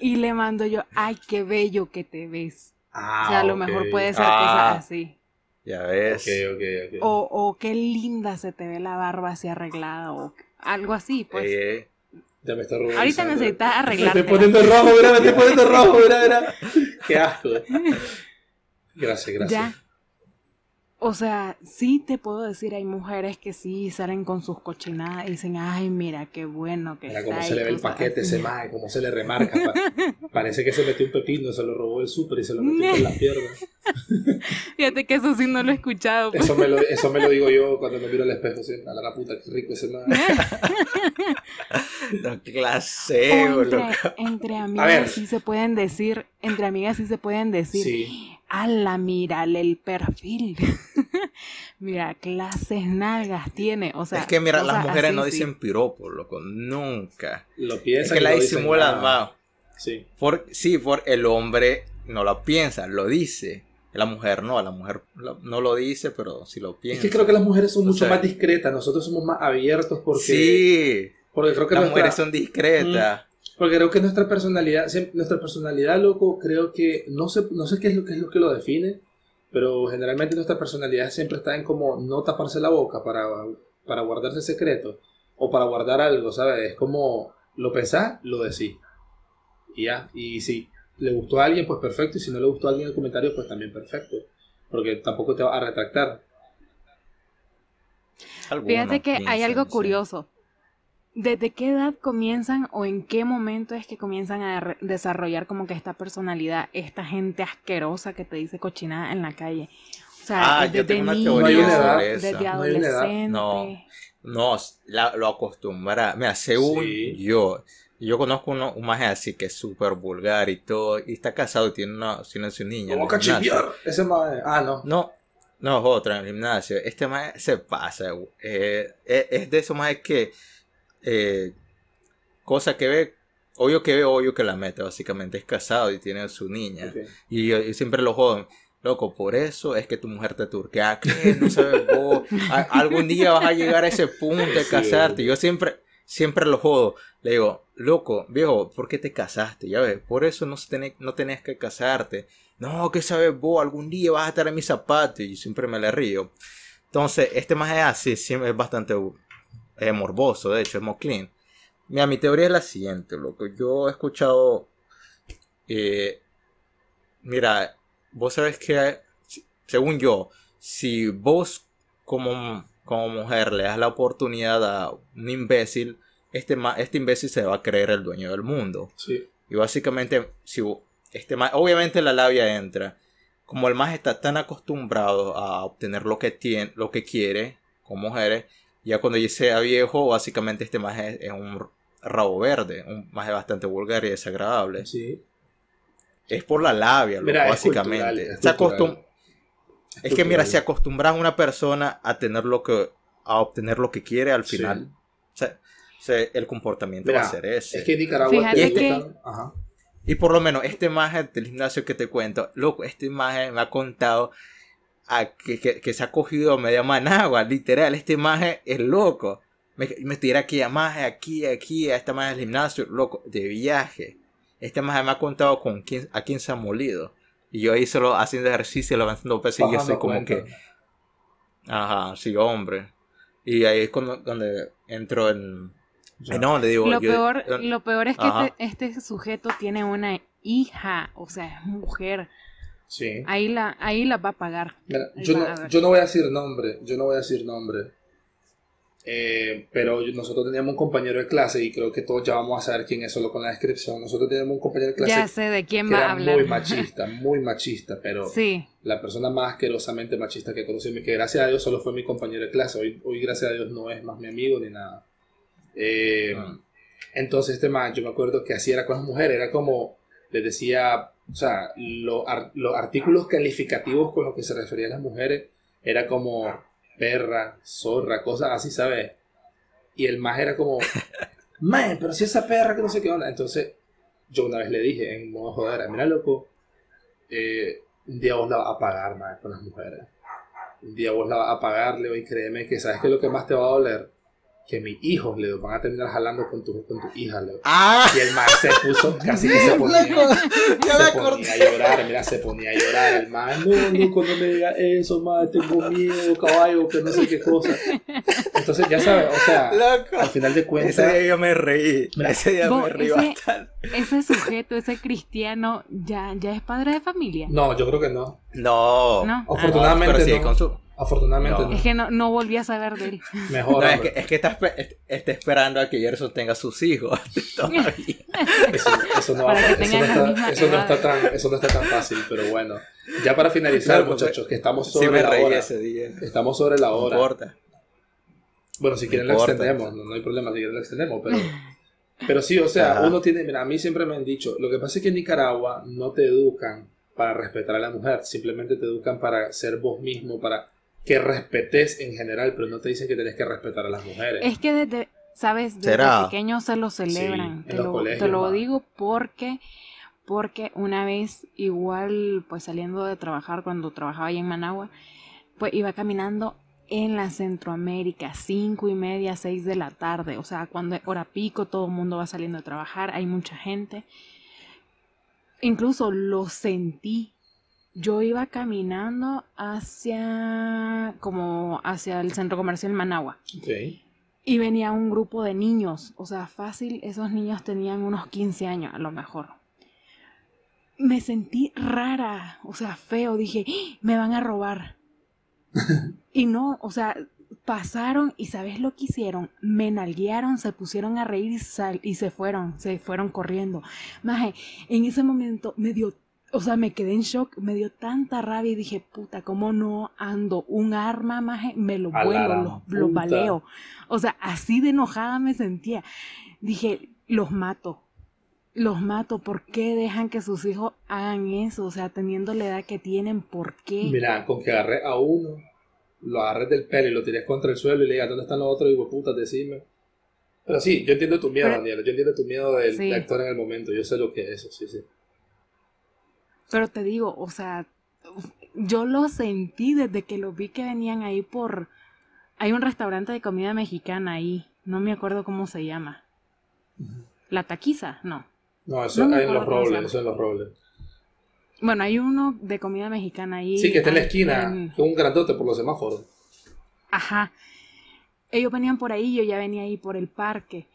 y le mando yo, ay, qué bello que te ves. Ah, o sea, a lo ok. mejor puede ser Ah. cosas así. Ya ves. Ok, ok, ok. O, o qué linda se te ve la barba así arreglada. O algo así, pues. Eh, Ya me está Ahorita rubalizando. necesitas Me arreglarte. estoy poniendo rojo, mira, me estoy poniendo rojo, mira, mira. Qué asco. Gracias, gracias. Ya. O sea, sí te puedo decir, hay mujeres que sí salen con sus cochinadas y dicen, ay, mira, qué bueno que Mira está cómo se le ve el paquete, ese maje, cómo se le remarca. pa- parece que se metió un pepino, se lo robó el súper y se lo metió por las piernas. Fíjate que eso sí no lo he escuchado. pues. Eso me lo, eso me lo digo yo cuando me miro al espejo. ¿sí? A la puta, qué rico ese maje. No, qué clase, O entre, loco. entre amigas sí se pueden decir, entre amigas sí se pueden decir, Sí. Ala, mírale el perfil. mira, clases nalgas tiene. O sea, es que mira, las mujeres así, no sí. dicen piropo, loco. Nunca. Lo Es piensan que y la disimulan nada. más. Sí. Por, sí, por el hombre no lo piensa, lo dice. La mujer no, la mujer no lo dice, pero sí lo Es piensa. que creo que las mujeres son O mucho sea- más discretas, nosotros somos más abiertos porque, Sí, porque creo que las nuestra, mujeres son discretas. Porque creo que nuestra personalidad, nuestra personalidad, loco, creo que no sé, no sé qué es lo que es lo que lo define, pero generalmente nuestra personalidad siempre está en como no taparse la boca para, para guardarse secreto o para guardar algo, ¿sabes? Es como lo pensás, lo decís. Y ya, y si le gustó a alguien, pues perfecto, y si no le gustó a alguien el comentario, pues también perfecto, porque tampoco te va a retractar. Fíjate que hay algo sí. curioso. ¿Desde qué edad comienzan o en qué momento es que comienzan a desarrollar como que esta personalidad, esta gente asquerosa que te dice cochinada en la calle? O sea, Ah, yo desde tengo una niño, teoría sobre eso. desde adolescente. No. No, la- lo acostumbra. Mira, según Sí. yo, yo conozco uno, un maje así que es súper vulgar y todo, y está casado y tiene una, tiene su niña. ¿Cómo cachipiar? Ese más. Ah, no. No, no es otra en el gimnasio. Este más se pasa. güey. Eh, es, es de esos más que. Eh, cosa que ve. Obvio que ve, obvio que la mete, básicamente. Es casado y tiene su niña. Y yo, yo siempre lo jodo. Loco, por eso es que tu mujer te turquea. ¿Qué? No sabes vos. A- algún día vas a llegar a ese punto de casarte. Yo siempre, siempre lo jodo. Le digo, loco, viejo, ¿por qué te casaste? Ya ves, por eso no, tenés, no tenías que casarte. No, ¿qué sabes vos? Algún día vas a estar en mis zapatos. Y siempre me le río. Entonces, este más es así, siempre es bastante eh, morboso, de hecho, es muy clean. Mira, mi teoría es la siguiente, loco. Yo he escuchado. eh, mira, vos sabes que, según yo, si vos como, como mujer le das la oportunidad a un imbécil, este, este imbécil se va a creer el dueño del mundo. Sí. Y básicamente, si este obviamente la labia entra. Como el más está tan acostumbrado a obtener lo que tiene, lo que quiere con mujeres, ya cuando ya sea viejo, básicamente este más es, es un rabo verde, un más bastante vulgar y desagradable. Sí. Es por la labia, loco, Mira, es básicamente. cultural, es Se acostum- es que mira, cultural. si acostumbras a una persona a tener lo que, a obtener lo que quiere, al Sí. final, o sea, o sea, el comportamiento Mira, va a ser ese. Es que Nicaragua Fíjate te que- Ajá. Y por lo menos este maje del gimnasio que te cuento, loco, este maje me ha contado a que, que- que se ha cogido a media managua, literal, este maje es loco. Me, me tira aquí a maje, aquí, aquí, a esta maje del gimnasio, loco, de viaje. Este maje me ha contado con quién, a quién se ha molido. Y yo ahí solo haciendo ejercicio, levantando pesos, y yo soy como cuenta. que, ajá, sí, hombre. Y ahí es cuando, donde entro en... Eh, no, le digo, Lo yo- peor, yo- lo peor es que este, este sujeto tiene una hija, o sea, es mujer. Sí. Ahí la, ahí la va a pagar. Mira, yo, va, no, a yo no voy a decir nombre, yo no voy a decir nombre. Eh, pero nosotros teníamos un compañero de clase y creo que todos ya vamos a saber quién es solo con la descripción. Nosotros teníamos un compañero de clase Ya sé de quién que va a hablar. muy machista, muy machista, pero Sí, la persona más asquerosamente machista que conocí, que gracias a Dios solo fue mi compañero de clase. Hoy, hoy gracias a Dios no es más mi amigo ni nada. Eh, Ah. Entonces este man, yo me acuerdo que así era con las mujeres, era como, les decía, o sea, lo los artículos calificativos con los que se refería a las mujeres, era como perra, zorra, cosas así, ¿sabes? Y el más era como, man, pero si esa perra que no sé qué onda. Entonces, yo una vez le dije, en modo joder, mira loco, eh, un día vos la vas a pagar, man, con las mujeres. Un día vos la vas a pagar, Leo, y créeme que sabes que lo que más te va a doler, que mis hijos, Leo, van a terminar jalando con tu, con tu hija, Leo. ¡Ah! Y el man se puso, casi que se ponía, se ponía a llorar, mira, se ponía a llorar el man, no, loco, no me diga eso, man, tengo miedo, caballo, que no sé qué cosa. Entonces, ya sabes, o sea, Loco. al final de Ese cuentas, día yo me reí. Mira, ese día me reí ese- bastante. ese sujeto, ese cristiano, ya, ya es padre de familia. no, yo creo que no. No. ¿No? Afortunadamente pero sí, no. con su, con su Afortunadamente No. no. Es que no, no volví a saber de él. Mejor. No, es que, es que está, está esperando a que Gerson tenga sus hijos todavía. Eso, eso no, eso no está, eso no está tan, eso no está tan fácil, pero bueno. Ya para finalizar, Claro, porque- muchachos, que estamos Sí sobre me la reí hora. ese día. Estamos sobre la No hora. importa. Bueno, si No quieren lo importa. extendemos, no, no hay problema, si quieren lo extendemos, pero... Pero sí, o sea, Ajá. uno tiene, mira, a mí siempre me han dicho, lo que pasa es que en Nicaragua no te educan para respetar a la mujer, simplemente te educan para ser vos mismo, para que respetes en general, pero no te dicen que tenés que respetar a las mujeres. Es que desde, ¿sabes? Desde ¿Será? pequeños se lo celebran. en te, los lo, colegios, te lo ma. digo porque, porque una vez, igual, pues saliendo de trabajar, cuando trabajaba ahí en Managua, pues iba caminando en la Centroamérica, cinco y media, seis de la tarde. O sea, cuando es hora pico, todo el mundo va saliendo de trabajar, hay mucha gente. Incluso lo sentí. Yo iba caminando hacia, como hacia el centro comercial Managua. Y venía un grupo de niños, o sea, fácil, esos niños tenían unos 15 años a lo mejor. Me sentí rara, o sea, feo, dije, "¡Ah! me van a robar. y no, o sea, pasaron y ¿sabes lo que hicieron? Me nalguearon, se pusieron a reír y, sal- y se fueron, se fueron corriendo. Maje, en ese momento me dio, o sea, me quedé en shock, me dio tanta rabia y dije, puta, ¿cómo no ando? Un arma, maje, me lo vuelo, lo, lo baleo. O sea, así de enojada me sentía. Dije, los mato. Los mato. ¿Por qué dejan que sus hijos hagan eso? O sea, teniendo la edad que tienen, ¿por qué? Mira, con que agarré a uno, lo agarres del pelo y lo tires contra el suelo y le digas, ¿dónde están los otros? Y digo, puta, decime. Pero sí, yo entiendo tu miedo, Pero- Daniela. Yo entiendo tu miedo de, Sí. de actuar en el momento. Yo sé lo que es eso, sí, sí. Pero te digo, o sea, yo lo sentí desde que lo vi que venían ahí por... Hay un restaurante de comida mexicana ahí. No me acuerdo cómo se llama. La taquiza, no. No, eso No hay en los robles, eso en los robles. Bueno, hay uno de comida mexicana ahí. Sí, que está en la esquina, en- un grandote por los semáforos. Ajá. Ellos venían por ahí, yo ya venía ahí por el parque.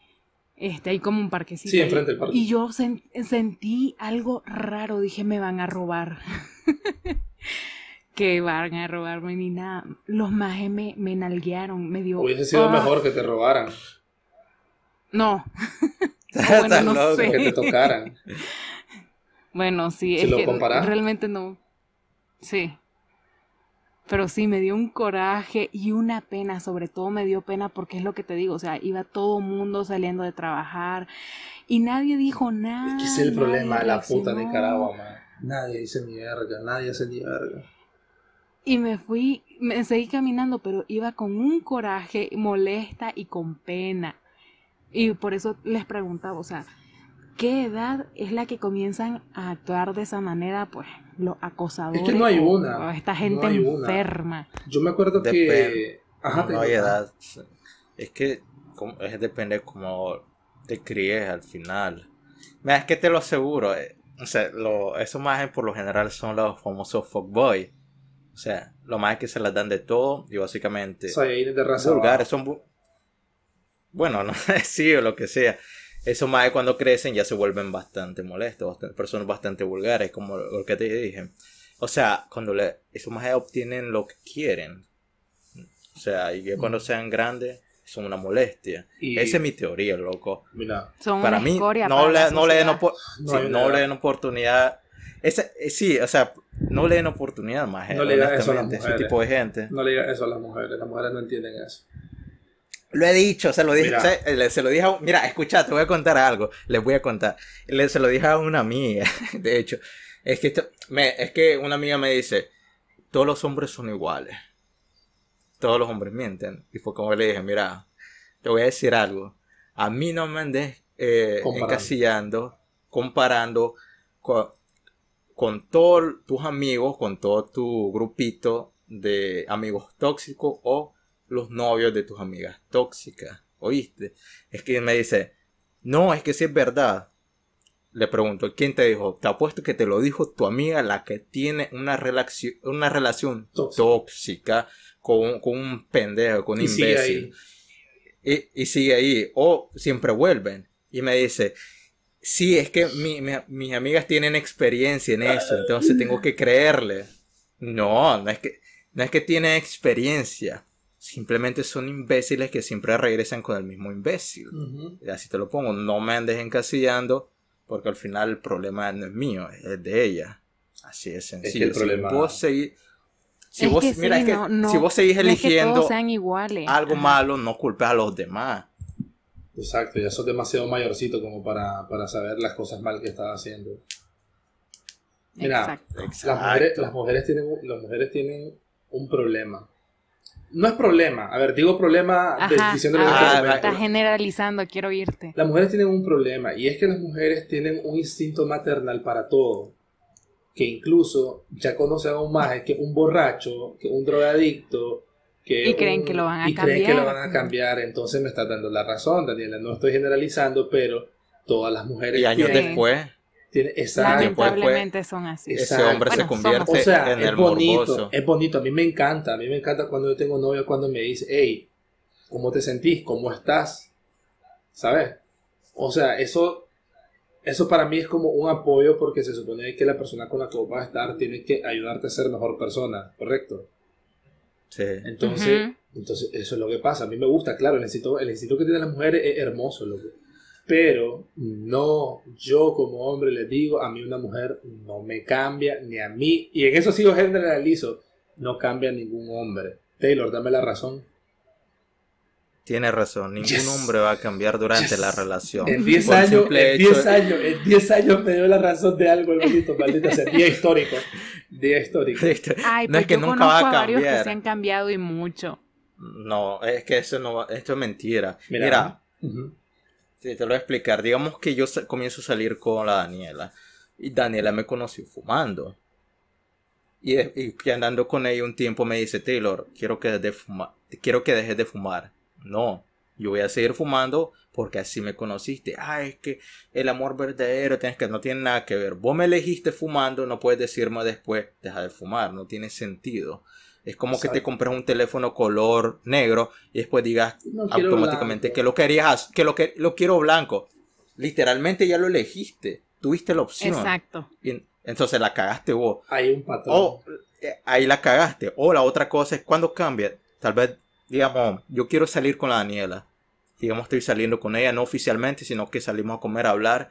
Este, hay como un parquecito. Sí, enfrente del parque. Y yo sen- sentí algo raro, dije, me van a robar. que van a robarme ni nada. Los majes me, me nalguearon, me dio... Hubiese sido Ah, mejor que te robaran, No. Bueno, no loco. sé. que te tocaran. Bueno, sí, Si es lo que realmente no. Sí. Pero sí, me dio un coraje y una pena, sobre todo me dio pena porque es lo que te digo, o sea, iba todo mundo saliendo de trabajar y nadie dijo nada. Es que es el problema de la puta reaccionó. Nicaragua, man. Nadie dice ni verga, nadie hace ni verga. Y me fui, me seguí caminando, pero iba con un coraje molesta y con pena. Y por eso les preguntaba, o sea, ¿qué edad es la que comienzan a actuar de esa manera, pues, los acosadores? Es que no hay o- una, o esta no gente hay una. enferma. Yo me acuerdo que... Depende. Ajá, no hay edad. Es que como- es depende cómo te críes al final. Mira, es que te lo aseguro. eh, O sea, lo, eso más bien por lo general son los famosos fuckboys. O sea, lo más es que se las dan de todo y básicamente Saiyajines de raza vulgares son bu- bueno no sí o lo que sea eso más es cuando crecen ya se vuelven bastante molestos bastante, personas bastante vulgares como lo que te dije. O sea cuando le esos más obtienen lo que quieren. O sea y que cuando sean grandes son una molestia. Y- esa es mi teoría loco. Mira, Son para una mí no para le, no le den sociedad. opor- No sí, hay una no edad. le den oportunidad. Esa, eh, sí o sea no le den oportunidad más No le digas eso a las honestamente, ese tipo de gente. No le digas eso a las mujeres, las mujeres no entienden eso. Lo he dicho, se lo dije, Mira. se, lo dije a mira, escucha, te voy a contar algo, les voy a contar. Le- se lo dije a una amiga, de hecho, es que, esto- me, es que una amiga me dice, todos los hombres son iguales, todos los hombres mienten. Y fue como le dije, mira, te voy a decir algo, a mí no me andes eh, encasillando, comparando con, con todos tus amigos, con todo tu grupito de amigos tóxicos o los novios de tus amigas tóxicas. ¿Oíste? Es que me dice, no, es que si es verdad. Le pregunto, ¿quién te dijo? Te apuesto que te lo dijo tu amiga, la que tiene una, relación una relación Tóxica. tóxica con, un- con un pendejo, con un Y sigue imbécil. Y, y sigue ahí. O siempre vuelven. Y me dice, sí, es que mi- mi- mis amigas tienen experiencia en eso, entonces tengo que creerle. No, no es que... no es que tienen experiencia, simplemente son imbéciles que siempre regresan con el mismo imbécil. Y así te lo pongo, no me andes encasillando porque al final el problema no es mío, es de ella. Así es sencillo. el problema- Si vos seguís, si Es vos, que sí, mira, es que no- no- si vos seguís no es que eligiendo todos sean iguales. algo Ajá. malo, no culpes a los demás. Exacto, ya sos demasiado mayorcito como para, para saber las cosas mal que estás haciendo. Mira, Exacto. Las mujeres, las, mujeres tienen, las mujeres tienen un problema. No es problema, a ver, digo problema de- Ajá, diciéndole en ah, estás generalizando, quiero oírte. Las mujeres tienen un problema y es que las mujeres tienen un instinto maternal para todo. Que incluso ya conocen aún más que un borracho, que un drogadicto, que Y creen un- que lo van a y creen que lo cambiar. van a cambiar. Entonces me estás dando la razón, Daniela. No estoy generalizando, pero todas las mujeres Y años tienen, después, exacto. Después, Lamentablemente son así. ese Exacto. hombre se convierte O sea, en es el bonito, morboso. es bonito. A mí me encanta. A mí me encanta cuando yo tengo novia, cuando me dice, hey, ¿cómo te sentís? ¿Cómo estás? ¿Sabes? O sea, eso, eso para mí es como un apoyo porque se supone que la persona con la que vos vas a estar tiene que ayudarte a ser mejor persona, ¿correcto? Sí. Entonces, entonces eso es lo que pasa. A mí me gusta, claro, el instinto, el instinto que tienen las mujeres es hermoso, loco. Pero no, yo como hombre les digo, a mí una mujer no me cambia, ni a mí, y en eso sí yo generalizo, no cambia ningún hombre. Taylor, dame la razón. Tiene razón, ningún Yes. hombre va a cambiar durante Yes. la relación. En 10 Por el años, simple en hecho 10 años, en 10 años me dio la razón de algo, hermanito, maldita sea. Día histórico. Día histórico. Ay, no pues es que yo nunca va a a varios que cambiar. se han cambiado y mucho. No, es que eso no va- esto es mentira. Mira. Sí, te lo voy a explicar. Digamos que yo comienzo a salir con la Daniela. Y Daniela me conoció fumando. Y, y andando con ella un tiempo me dice, Taylor, quiero que, de fumar, quiero que dejes de fumar. No, yo voy a seguir fumando porque así me conociste. Ah, es que el amor verdadero tienes que, no tiene nada que ver. Vos me elegiste fumando, no puedes decirme después, deja de fumar. No tiene sentido. Es como que te compras un teléfono color negro y después digas, No automáticamente blanco. que lo querías, que lo que lo quiero blanco. Literalmente ya lo elegiste, tuviste la opción. Exacto. Y entonces la cagaste vos. Hay un patrón. O eh, ahí la cagaste. O la otra cosa es cuando cambia. Tal vez, digamos, yo quiero salir con la Daniela. Digamos, estoy saliendo con ella, no oficialmente, sino que salimos a comer, a hablar.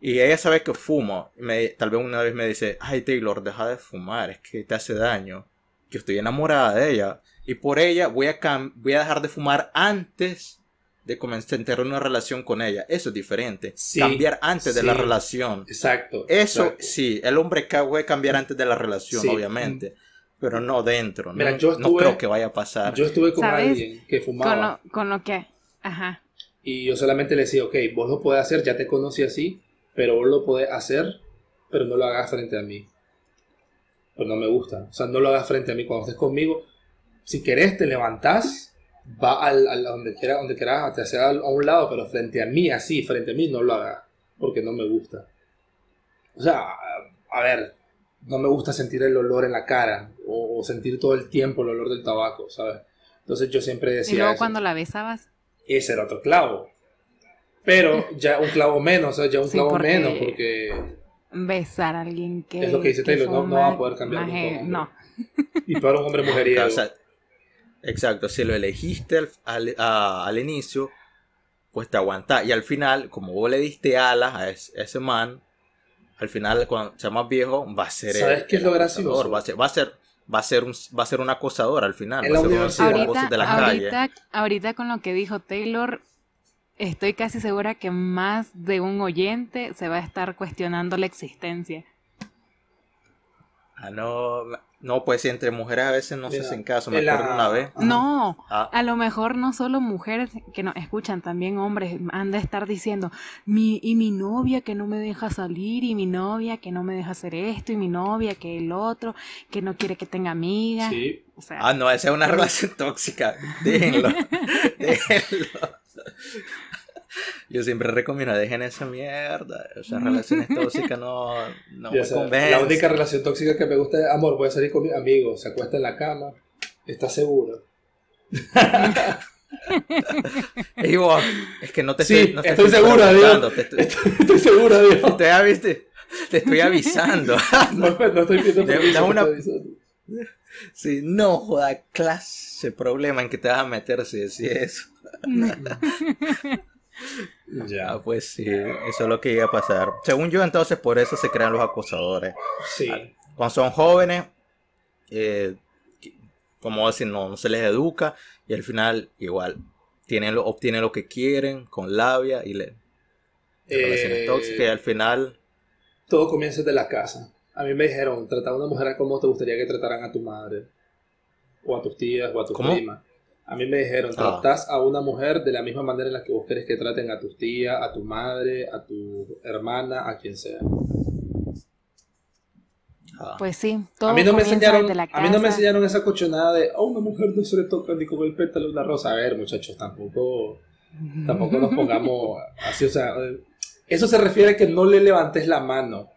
Y ella sabe que fumo. Me- tal vez una vez me dice, ay Taylor, deja de fumar, es que te hace daño. Yo estoy enamorada de ella. Y por ella voy a, cam- voy a dejar de fumar antes de comenzar una relación con ella. Eso es diferente. Sí, cambiar antes de la sí. relación. Exacto. Eso exacto. sí, el hombre puede cambiar antes de la relación, Sí. obviamente. Pero no dentro. Mira, no, yo no estuve- creo que vaya a pasar. Yo estuve con ¿Sabes? alguien que fumaba. Con lo, con lo que... Ajá. Y yo solamente le decía, ok, vos lo podés hacer, ya te conocí así, pero vos lo podés hacer, pero no lo hagas frente a mí. Pues no me gusta. O sea, no lo hagas frente a mí cuando estés conmigo. Si querés, te levantás, va al, al- a donde quieras, donde quieras, te hacia a un lado, pero frente a mí, así, frente a mí, no lo hagas, porque no me gusta. O sea, a, a ver, no me gusta sentir el olor en la cara, o, o sentir todo el tiempo el olor del tabaco, ¿sabes? Entonces yo siempre decía... Y luego eso cuando la besabas, ese era otro clavo. Pero ya un clavo menos, o sea, ya un Sí, clavo porque- menos, porque. Besar a alguien que... Es lo que dice Taylor, no- no va a poder cambiar maje. No. Y para un hombre mujeriego. O sea, exacto, si lo elegiste al, al- a- al inicio, pues te aguantás. Y al final, como vos le diste alas a ese, a ese man, al final, cuando sea más viejo, va a ser. ¿Sabes el- qué es lo acosador, gracioso? Va a ser, va a ser, va a ser un, va a ser un acosador al final. En va a la ser uno de esos Ahorita, la calle. ahorita con lo que dijo Taylor, estoy casi segura que más de un oyente se va a estar cuestionando la existencia. Ah, no, no, pues si entre mujeres a veces no se hacen caso. Me la- acuerdo una vez. No, Ah, a lo mejor no solo mujeres que nos escuchan, también hombres han de estar diciendo, mi, y mi novia que no me deja salir, y mi novia que no me deja hacer esto, y mi novia que el otro, que no quiere que tenga amigas. Sí. O sea, Ah, no, esa es una relación tóxica. Déjenlo. Déjenlo. Yo siempre recomiendo, dejen esa mierda. Esas relaciones tóxicas no, no me convencen. la única relación tóxica que me gusta es, amor, voy a salir con mi amigo, se acuesta en la cama, está seguro. Ey, vos, es que no te Sí, estoy, no te estoy seguro, preguntando, Te estoy, Estoy, estoy seguro, te Dios. estoy, ¿viste? Te estoy avisando. No, no estoy permiso, da una- te estoy avisando. Sí, no joda, clase problema en que te vas a meter si decís eso. Ya. Ah, pues sí, eso es lo que iba a pasar. Según yo, entonces, por eso se crean los acosadores. Sí. Cuando son jóvenes, eh, como decir, no, no se les educa y al final igual tienen lo, obtienen lo que quieren con labia y le, relaciones Eh, tóxicas y al final todo comienza desde la casa. A mí me dijeron, tratar a una mujer como te gustaría que trataran a tu madre, o a tus tías, o a tus primas. A mí me dijeron, Ah. tratás a una mujer de la misma manera en la que vos querés que traten a tus tías, a tu madre, a tu hermana, a quien sea. ah, Pues sí, todo a mí no me enseñaron, la a mí no me enseñaron esa cochonada de, a una mujer no se le toca ni con el pétalo de una rosa. A ver, muchachos, tampoco, tampoco nos pongamos así, o sea, eh, eso se refiere a que no le levantes la mano.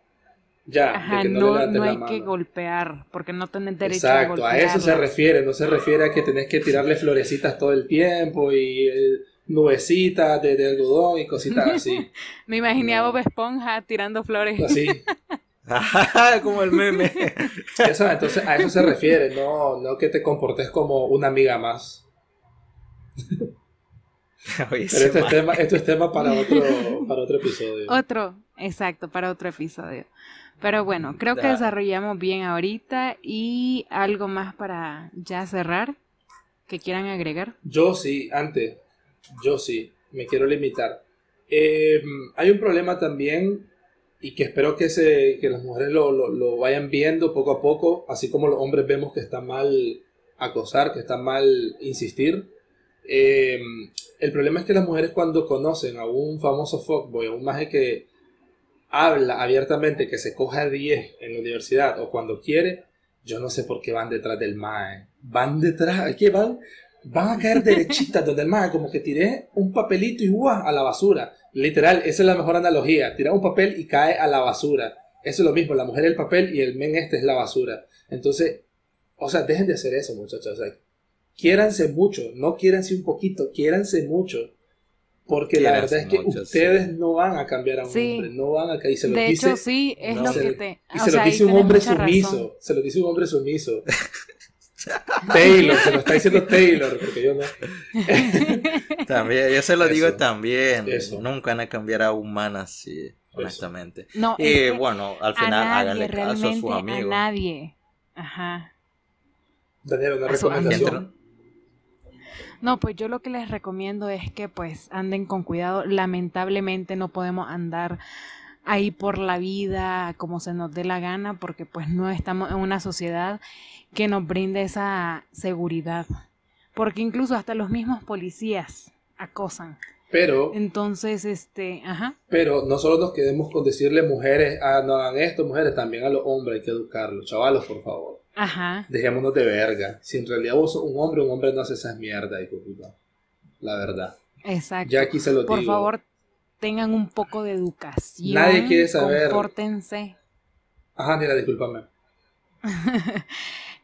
Ya, Ajá, de que no, no, le la hay mano. que golpear, porque no tenés derecho a Exacto, a golpear. eso se refiere, no se refiere a que tenés que tirarle florecitas todo el tiempo y eh, nubecitas de, de algodón y cositas así. Me imaginé a No. Bob Esponja tirando flores. así. como el meme. Eso, entonces a eso se refiere, no, no que te comportes como una amiga más. Oye, Pero esto es tema, esto es tema para otro, para otro episodio. Otro, exacto, para otro episodio. Pero bueno, creo que desarrollamos bien ahorita y algo más para ya cerrar que quieran agregar. Yo sí, antes, yo sí, me quiero limitar. Eh, hay un problema también y que espero que, se, que las mujeres lo, lo- lo vayan viendo poco a poco, así como los hombres vemos que está mal acosar, que está mal insistir. Eh, el problema es que las mujeres cuando conocen a un famoso fuckboy, a un maje que habla abiertamente, que se coja 10 en la universidad o cuando quiere, yo no sé por qué van detrás del mae. Van detrás, que van, van a caer derechitas donde el mae, como que tiré un papelito y ¡guau! a la basura. Literal, esa es la mejor analogía. Tira un papel y cae a la basura. Eso es lo mismo, la mujer el papel y el men este es la basura. Entonces, o sea, dejen de hacer eso, muchachos. O quiéranse mucho, no quiéranse un poquito, quiéranse mucho. Porque la verdad es que mucho, ustedes sí. no van a cambiar a un Sí. hombre, no van a caer. Y se lo De dice, hecho, sí, es no. lo se- que te... y se lo dice un hombre sumiso. Se lo dice un hombre sumiso. Taylor, se lo está diciendo Taylor, porque yo no. También, yo se lo digo Eso. también. Eso. Nunca van a cambiar a un man así, honestamente. No, Y es que bueno, al a final nadie, háganle caso a su a amigo. nadie. Ajá. Daniel, una A recomendación. No, pues yo lo que les recomiendo es que pues anden con cuidado. Lamentablemente no podemos andar ahí por la vida como se nos dé la gana porque pues no estamos en una sociedad que nos brinde esa seguridad. Porque incluso hasta los mismos policías acosan. Pero, Entonces, este, ajá. pero no solo nos quedemos con decirle mujeres, ah, no hagan esto, mujeres, también a los hombres hay que educarlos. Chavalos, por favor. Ajá. Dejémonos de verga. Si en realidad vos sos un hombre, un hombre no hace esas mierdas, hijo puta. La verdad. Exacto. Ya aquí se lo Por digo. favor, tengan un poco de educación. Nadie quiere saber. Compórtense. Ajá, mira, discúlpame.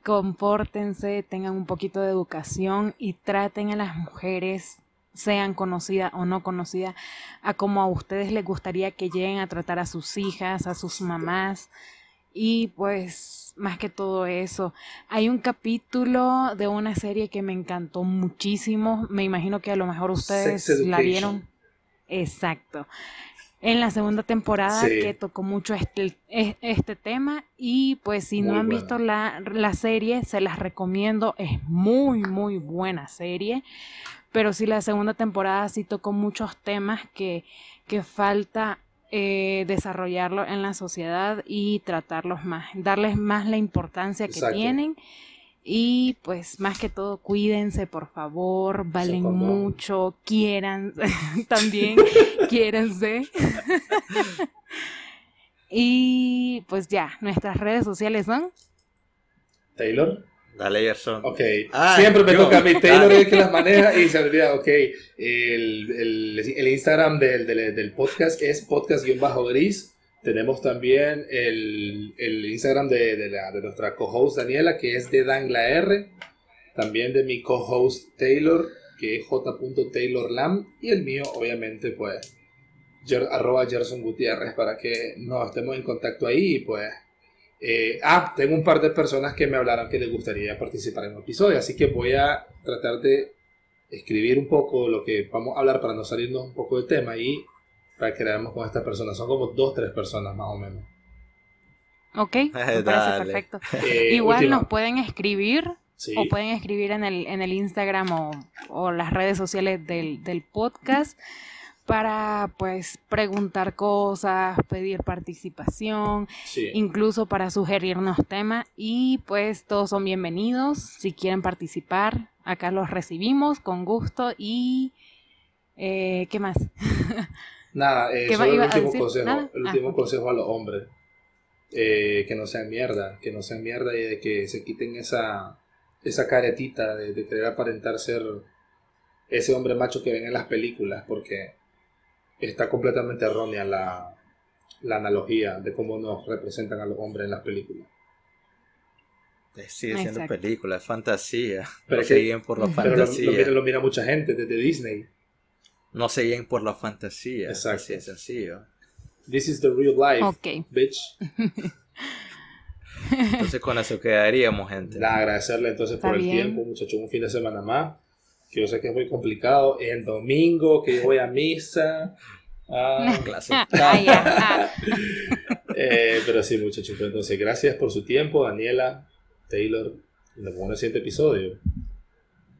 compórtense, tengan un poquito de educación y traten a las mujeres, sean conocidas o no conocidas, a como a ustedes les gustaría que lleguen a tratar a sus hijas, a sus mamás. Y pues, más que todo eso, hay un capítulo de una serie que me encantó muchísimo. Me imagino que a lo mejor ustedes la vieron. Exacto. En la segunda temporada Sí. que tocó mucho este, e- este tema y pues si no han buena. visto la, la serie, se las recomiendo. Es muy, muy buena serie. Pero sí, la segunda temporada sí tocó muchos temas que, que falta eh, desarrollarlo en la sociedad y tratarlos más, darles más la importancia que Exacto. tienen. Y pues más que todo, cuídense, por favor, valen mucho, quieran también, quiérense. y pues ya, nuestras redes sociales son. Taylor. Dale, Gerson. Ok. Siempre me yo. toca a mí. Taylor es el que las maneja y se olvida. Ok. El, el, el Instagram del, del, del podcast es podcast-gris. Tenemos también el, el Instagram de, de, la, de nuestra co-host Daniela, que es de DanglaR. También de mi co-host Taylor, que es j.taylorlam. Y el mío, obviamente, pues, Ger- arroba Gerson Gutiérrez, para que nos estemos en contacto ahí y pues Eh, ah, tengo un par de personas que me hablaron que les gustaría participar en un episodio, así que voy a tratar de escribir un poco lo que vamos a hablar para no salirnos un poco del tema y para que veamos con estas personas. Son como dos, tres personas más o menos. Ok, me parece perfecto. Eh, Igual última. nos pueden escribir Sí. o pueden escribir en el, en el Instagram o, o las redes sociales del, del podcast para pues preguntar cosas, pedir participación, Sí. incluso para sugerirnos temas y pues todos son bienvenidos si quieren participar. Acá los recibimos con gusto y eh, ¿qué más? Nada, eh, ¿Qué solo el a último consejo. ¿Nada? El Ah, último consejo a los hombres. eh, que no sean mierda, que no sean mierda y de que se quiten esa, esa caretita de, de querer aparentar ser ese hombre macho que ven en las películas, porque está completamente errónea la, la analogía de cómo nos representan a los hombres en las películas. Eh, Sigue siendo Exacto. película, es fantasía. Pero no se guíen por la Pero lo, lo fantasía. mira, lo mira mucha gente desde Disney. No se guíen por la fantasía. Exacto. Así es sencillo. This is the real life, bitch. Entonces con eso quedaríamos, gente. Nada, agradecerle entonces por Está el bien. tiempo, muchachos, un fin de semana más. Que yo sé que es muy complicado. El domingo, que yo voy a misa. Ah, Clase. Ay, ajá. eh, pero sí, muchachos. pues Entonces, gracias por su tiempo, Daniela, Taylor. Nos vemos en el siguiente episodio.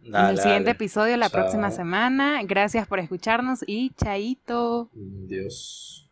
en Dale, el siguiente dale. episodio la Chao. próxima semana. Gracias por escucharnos y chaito. Dios.